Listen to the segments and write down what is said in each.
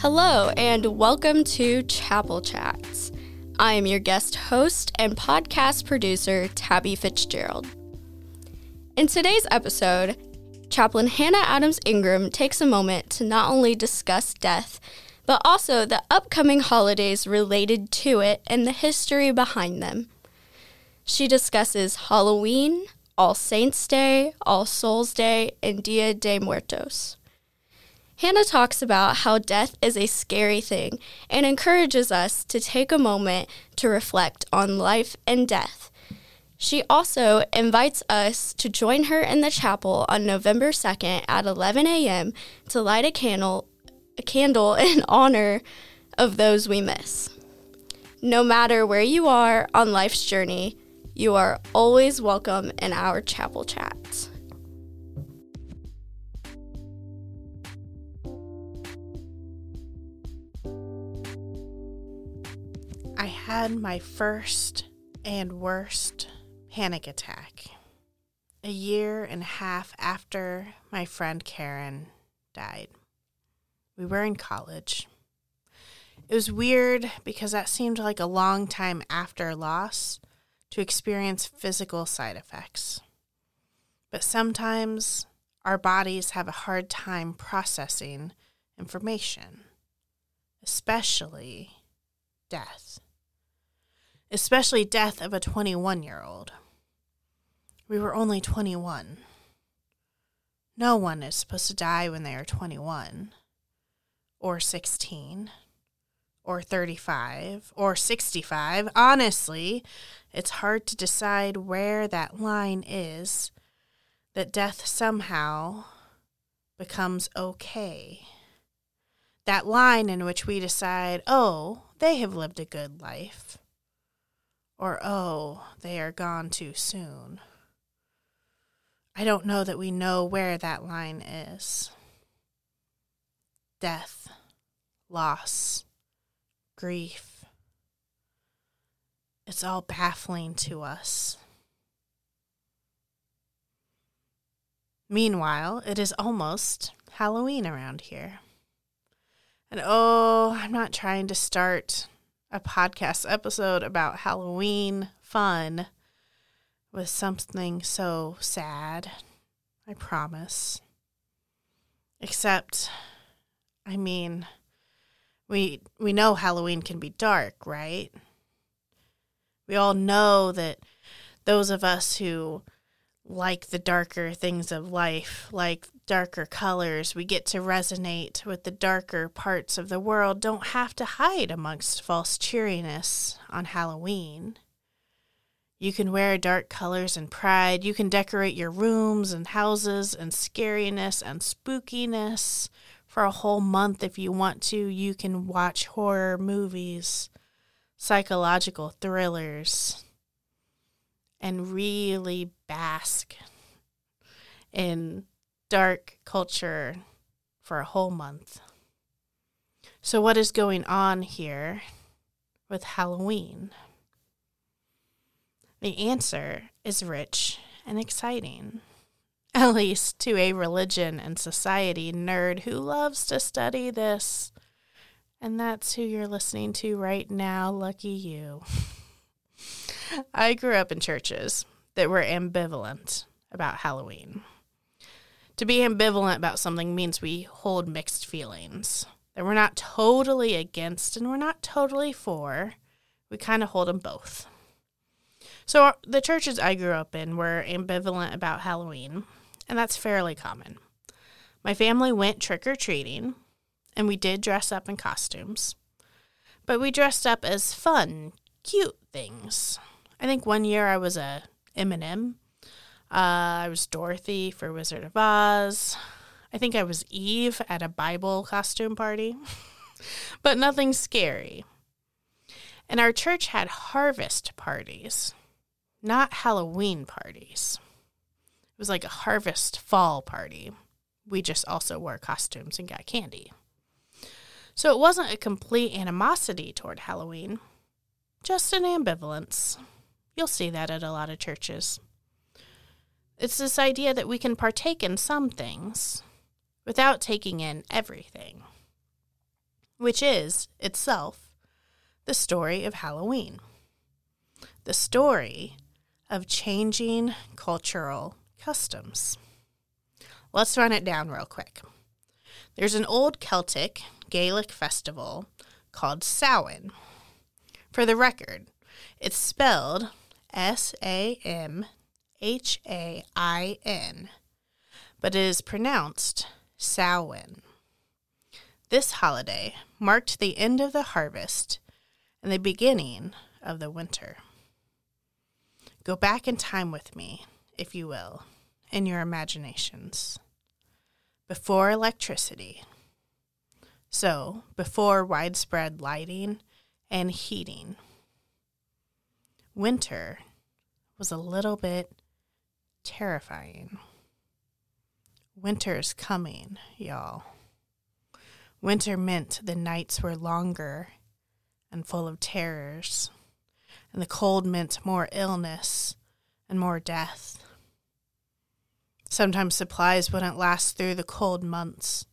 Hello, and welcome to Chapel Chats. I am your guest host and podcast producer, Tabby Fitzgerald. In today's episode, Chaplain Hannah Adams Ingram takes a moment to not only discuss death, but also the upcoming holidays related to it and the history behind them. She discusses Halloween, All Saints' Day, All Souls' Day, and Dia de Muertos. Hannah talks about how death is a scary thing and encourages us to take a moment to reflect on life and death. She also invites us to join her in the chapel on November 2nd at 11 a.m. to light a candle, a candle in honor of those we miss. No matter where you are on life's journey, you are always welcome in our chapel chats. Had my first and worst panic attack a year and a half after my friend Karen died. We were in college. It was weird because that seemed like a long time after loss to experience physical side effects. But sometimes our bodies have a hard time processing information, especially death especially death of a 21 year old. We were only 21. No one is supposed to die when they are 21, or 16, or 35, or 65. Honestly, it's hard to decide where that line is that death somehow becomes okay. That line in which we decide, oh, they have lived a good life or oh, they are gone too soon. I don't know that we know where that line is. Death, loss, grief. It's all baffling to us. Meanwhile, it is almost Halloween around here. And oh, I'm not trying to start a podcast episode about Halloween fun with something so sad. I promise. Except, I mean, we we know Halloween can be dark, right? We all know that those of us who like the darker things of life, like darker colors, we get to resonate with the darker parts of the world, don't have to hide amongst false cheeriness on Halloween. You can wear dark colors and pride. You can decorate your rooms and houses and scariness and spookiness for a whole month if you want to. You can watch horror movies, psychological thrillers, and really bask in dark culture for a whole month. So, what is going on here with Halloween? The answer is rich and exciting, at least to a religion and society nerd who loves to study this. And that's who you're listening to right now. Lucky you. I grew up in churches that were ambivalent about Halloween. To be ambivalent about something means we hold mixed feelings. That we're not totally against and we're not totally for. We kind of hold them both. So, the churches I grew up in were ambivalent about Halloween, and that's fairly common. My family went trick or treating, and we did dress up in costumes, but we dressed up as fun, cute things. I think one year I was a M&M. Uh, I was Dorothy for Wizard of Oz. I think I was Eve at a Bible costume party, but nothing scary. And our church had harvest parties, not Halloween parties. It was like a harvest fall party. We just also wore costumes and got candy. So it wasn't a complete animosity toward Halloween, just an ambivalence. You'll see that at a lot of churches. It's this idea that we can partake in some things without taking in everything. which is itself the story of Halloween. The story of changing cultural customs. Let's run it down real quick. There's an old Celtic Gaelic festival called Samhain. For the record, it's spelled S A M H A I N, but it is pronounced Samhain. This holiday marked the end of the harvest and the beginning of the winter. Go back in time with me, if you will, in your imaginations. Before electricity, so before widespread lighting and heating, winter was a little bit terrifying. Winter's coming, y'all. Winter meant the nights were longer and full of terrors, and the cold meant more illness and more death. Sometimes supplies wouldn't last through the cold months,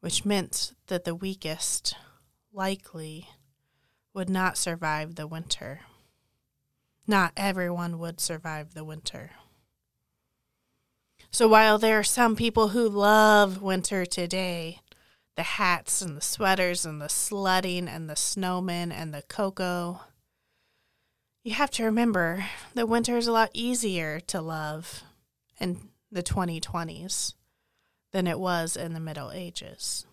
which meant that the weakest likely would not survive the winter. Not everyone would survive the winter. So while there are some people who love winter today, the hats and the sweaters and the sledding and the snowmen and the cocoa, you have to remember that winter is a lot easier to love in the 2020s than it was in the Middle Ages.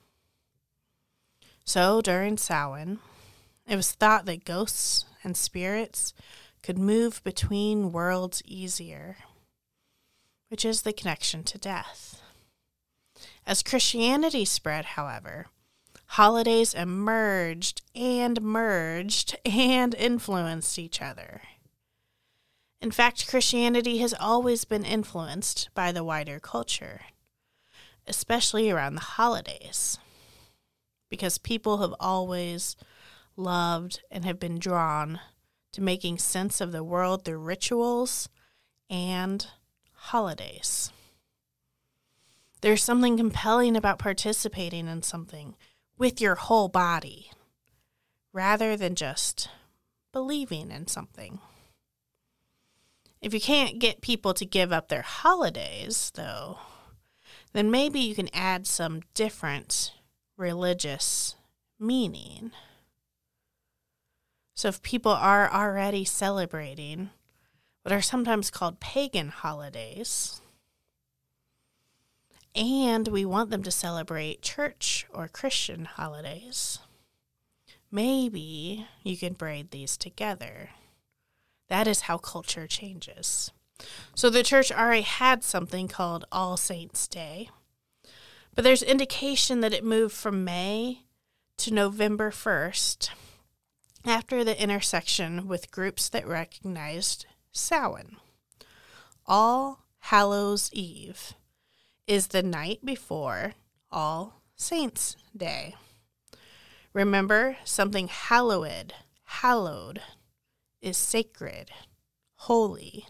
So during Samhain, it was thought that ghosts and spirits could move between worlds easier, which is the connection to death. As Christianity spread, however, holidays emerged and merged and influenced each other. In fact, Christianity has always been influenced by the wider culture, especially around the holidays, because people have always loved and have been drawn to making sense of the world through rituals and holidays. There's something compelling about participating in something with your whole body rather than just believing in something. If you can't get people to give up their holidays, though, then maybe you can add some different religious meaning. So if people are already celebrating what are sometimes called pagan holidays, and we want them to celebrate church or Christian holidays, maybe you can braid these together. That is how culture changes. So the church already had something called All Saints' Day, but there's indication that it moved from May to November 1st after the intersection with groups that recognized Samhain. All Hallows Eve is the night before All Saints' Day. Remember, something hallowed, hallowed, is sacred, holy.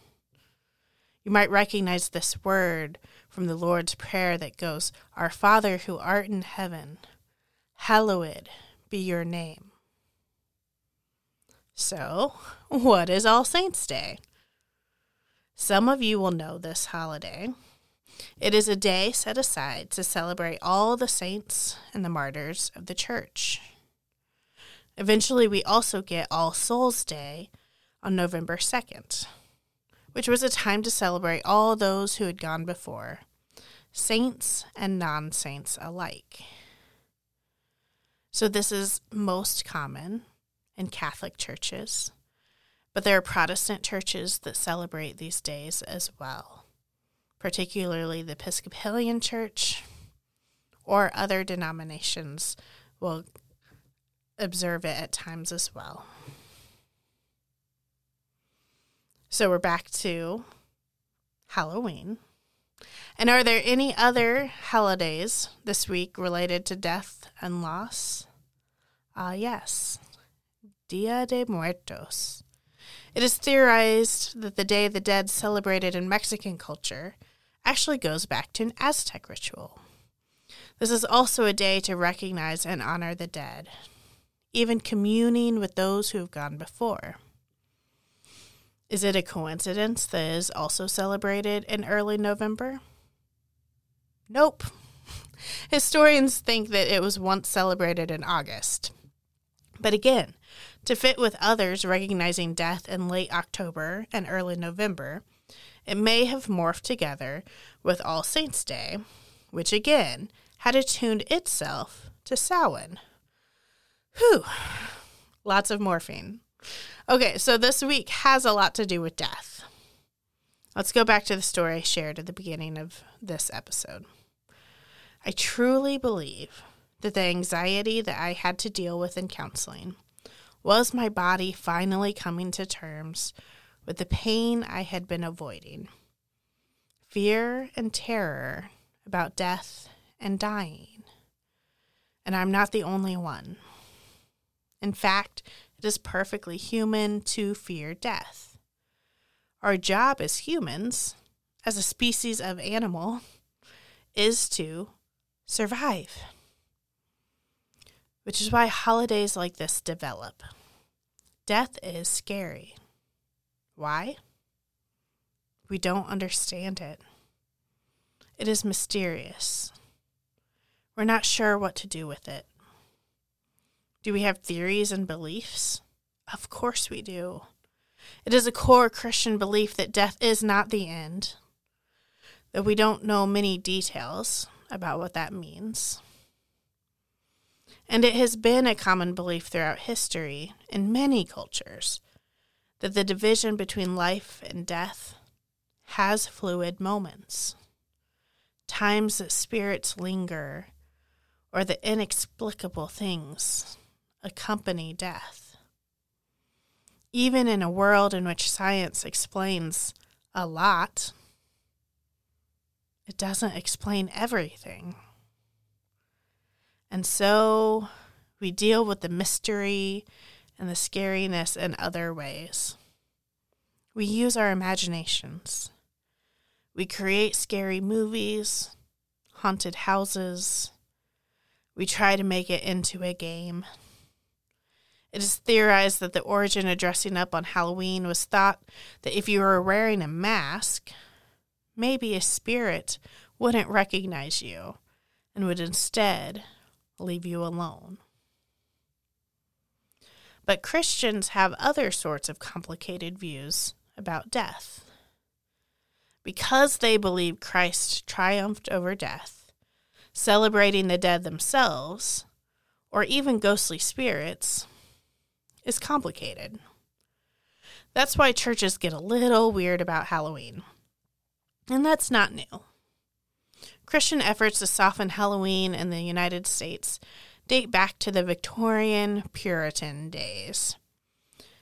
You might recognize this word from the Lord's Prayer that goes, Our Father who art in heaven, hallowed be your name. So, what is All Saints' Day? Some of you will know this holiday. It is a day set aside to celebrate all the saints and the martyrs of the church. Eventually, we also get All Souls' Day on November 2nd, which was a time to celebrate all those who had gone before, saints and non saints alike. So, this is most common in Catholic churches, but there are Protestant churches that celebrate these days as well, particularly the Episcopalian Church or other denominations will observe it at times as well. So we're back to Halloween. And are there any other holidays this week related to death and loss? Ah, uh, yes. Dia de Muertos. It is theorized that the Day of the Dead celebrated in Mexican culture actually goes back to an Aztec ritual. This is also a day to recognize and honor the dead, even communing with those who have gone before. Is it a coincidence that is also celebrated in early November? Nope. Historians think that it was once celebrated in August. But again, to fit with others recognizing death in late October and early November, it may have morphed together with All Saints' Day, which again had attuned itself to Samhain. Whew, lots of morphine. Okay, so this week has a lot to do with death. Let's go back to the story I shared at the beginning of this episode. I truly believe that the anxiety that I had to deal with in counseling was my body finally coming to terms with the pain I had been avoiding. Fear and terror about death and dying. And I'm not the only one. In fact, it is perfectly human to fear death. Our job as humans, as a species of animal, is to survive. Which is why holidays like this develop. Death is scary. Why? We don't understand it. It is mysterious. We're not sure what to do with it. Do we have theories and beliefs? Of course we do. It is a core Christian belief that death is not the end, though we don't know many details about what that means. And it has been a common belief throughout history in many cultures that the division between life and death has fluid moments, times that spirits linger, or the inexplicable things accompany death. Even in a world in which science explains a lot, it doesn't explain everything. And so we deal with the mystery and the scariness in other ways. We use our imaginations. We create scary movies, haunted houses. We try to make it into a game. It is theorized that the origin of dressing up on Halloween was thought that if you were wearing a mask, maybe a spirit wouldn't recognize you and would instead leave you alone. But Christians have other sorts of complicated views about death. Because they believe Christ triumphed over death, celebrating the dead themselves, or even ghostly spirits, is complicated. That's why churches get a little weird about Halloween. And that's not new. Christian efforts to soften Halloween in the United States date back to the Victorian Puritan days.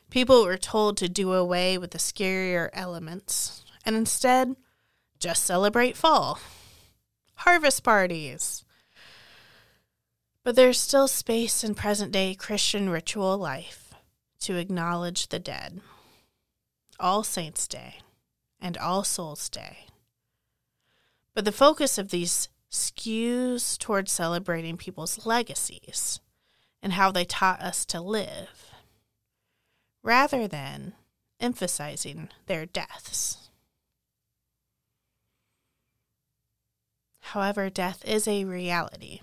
People were told to do away with the scarier elements and instead just celebrate fall. Harvest parties. But there's still space in present day Christian ritual life to acknowledge the dead. All Saints' Day and All Souls' Day. But the focus of these skews towards celebrating people's legacies and how they taught us to live, rather than emphasizing their deaths. However, death is a reality,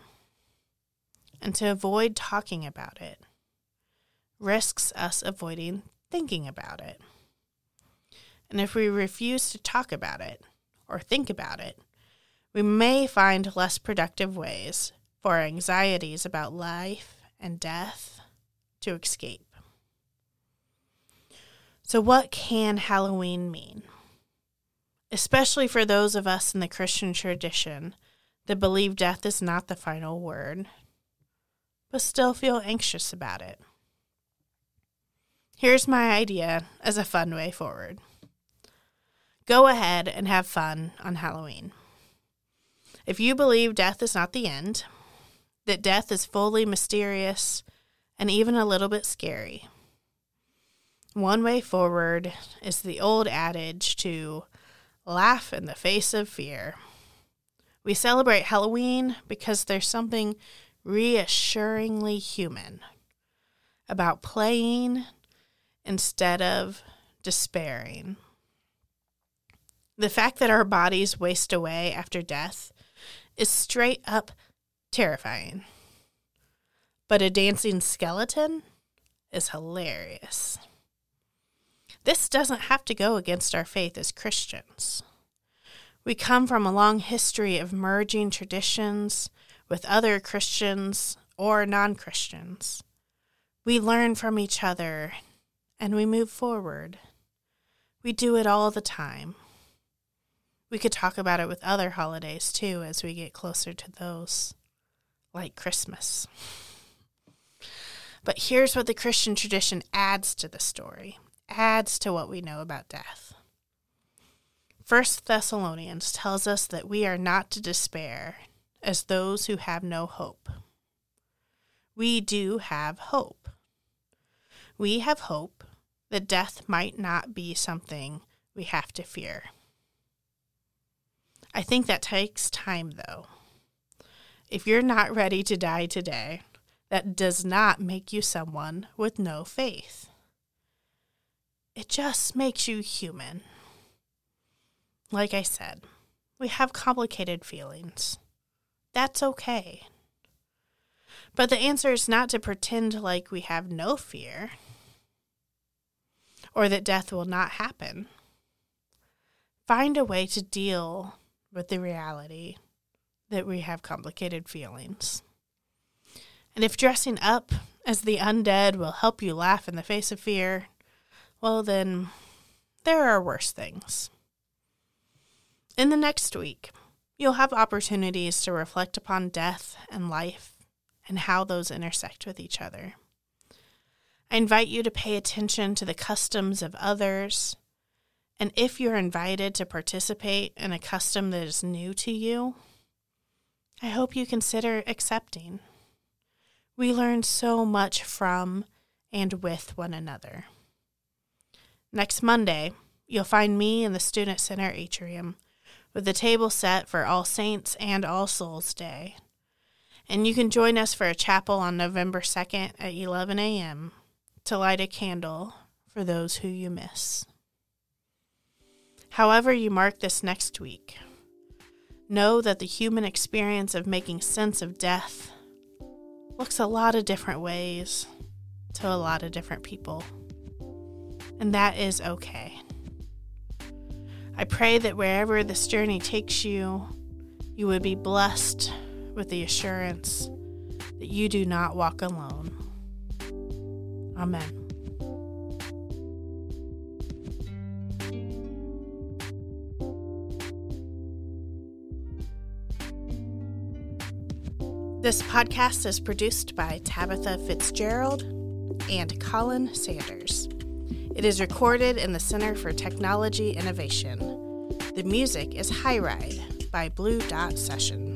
and to avoid talking about it risks us avoiding thinking about it. And if we refuse to talk about it or think about it, we may find less productive ways for anxieties about life and death to escape. So, what can Halloween mean? Especially for those of us in the Christian tradition that believe death is not the final word, but still feel anxious about it. Here's my idea as a fun way forward go ahead and have fun on Halloween. If you believe death is not the end, that death is fully mysterious and even a little bit scary, one way forward is the old adage to laugh in the face of fear, We celebrate Halloween because there's something reassuringly human about playing instead of despairing. The fact that our bodies waste away after death is straight up terrifying. But a dancing skeleton is hilarious. This doesn't have to go against our faith as Christians. We come from a long history of merging traditions with other Christians or non Christians. We learn from each other and we move forward. We do it all the time. We could talk about it with other holidays too as we get closer to those, like Christmas. But here's what the Christian tradition adds to the story, adds to what we know about death. First Thessalonians tells us that we are not to despair as those who have no hope. We do have hope. We have hope that death might not be something we have to fear. I think that takes time, though. If you're not ready to die today, that does not make you someone with no faith. It just makes you human. Like I said, we have complicated feelings. That's okay. But the answer is not to pretend like we have no fear or that death will not happen. Find a way to deal with the reality that we have complicated feelings. And if dressing up as the undead will help you laugh in the face of fear, well, then there are worse things. In the next week, you'll have opportunities to reflect upon death and life and how those intersect with each other. I invite you to pay attention to the customs of others and if you're invited to participate in a custom that is new to you, I hope you consider accepting. We learn so much from and with one another. Next Monday, you'll find me in the Student Center atrium with the table set for All Saints and All Souls Day. And you can join us for a chapel on November 2nd at 11 a.m. to light a candle for those who you miss. However, you mark this next week, know that the human experience of making sense of death looks a lot of different ways to a lot of different people. And that is okay. I pray that wherever this journey takes you, you would be blessed with the assurance that you do not walk alone. Amen. This podcast is produced by Tabitha Fitzgerald and Colin Sanders. It is recorded in the Center for Technology Innovation. The music is High Ride by Blue Dot Sessions.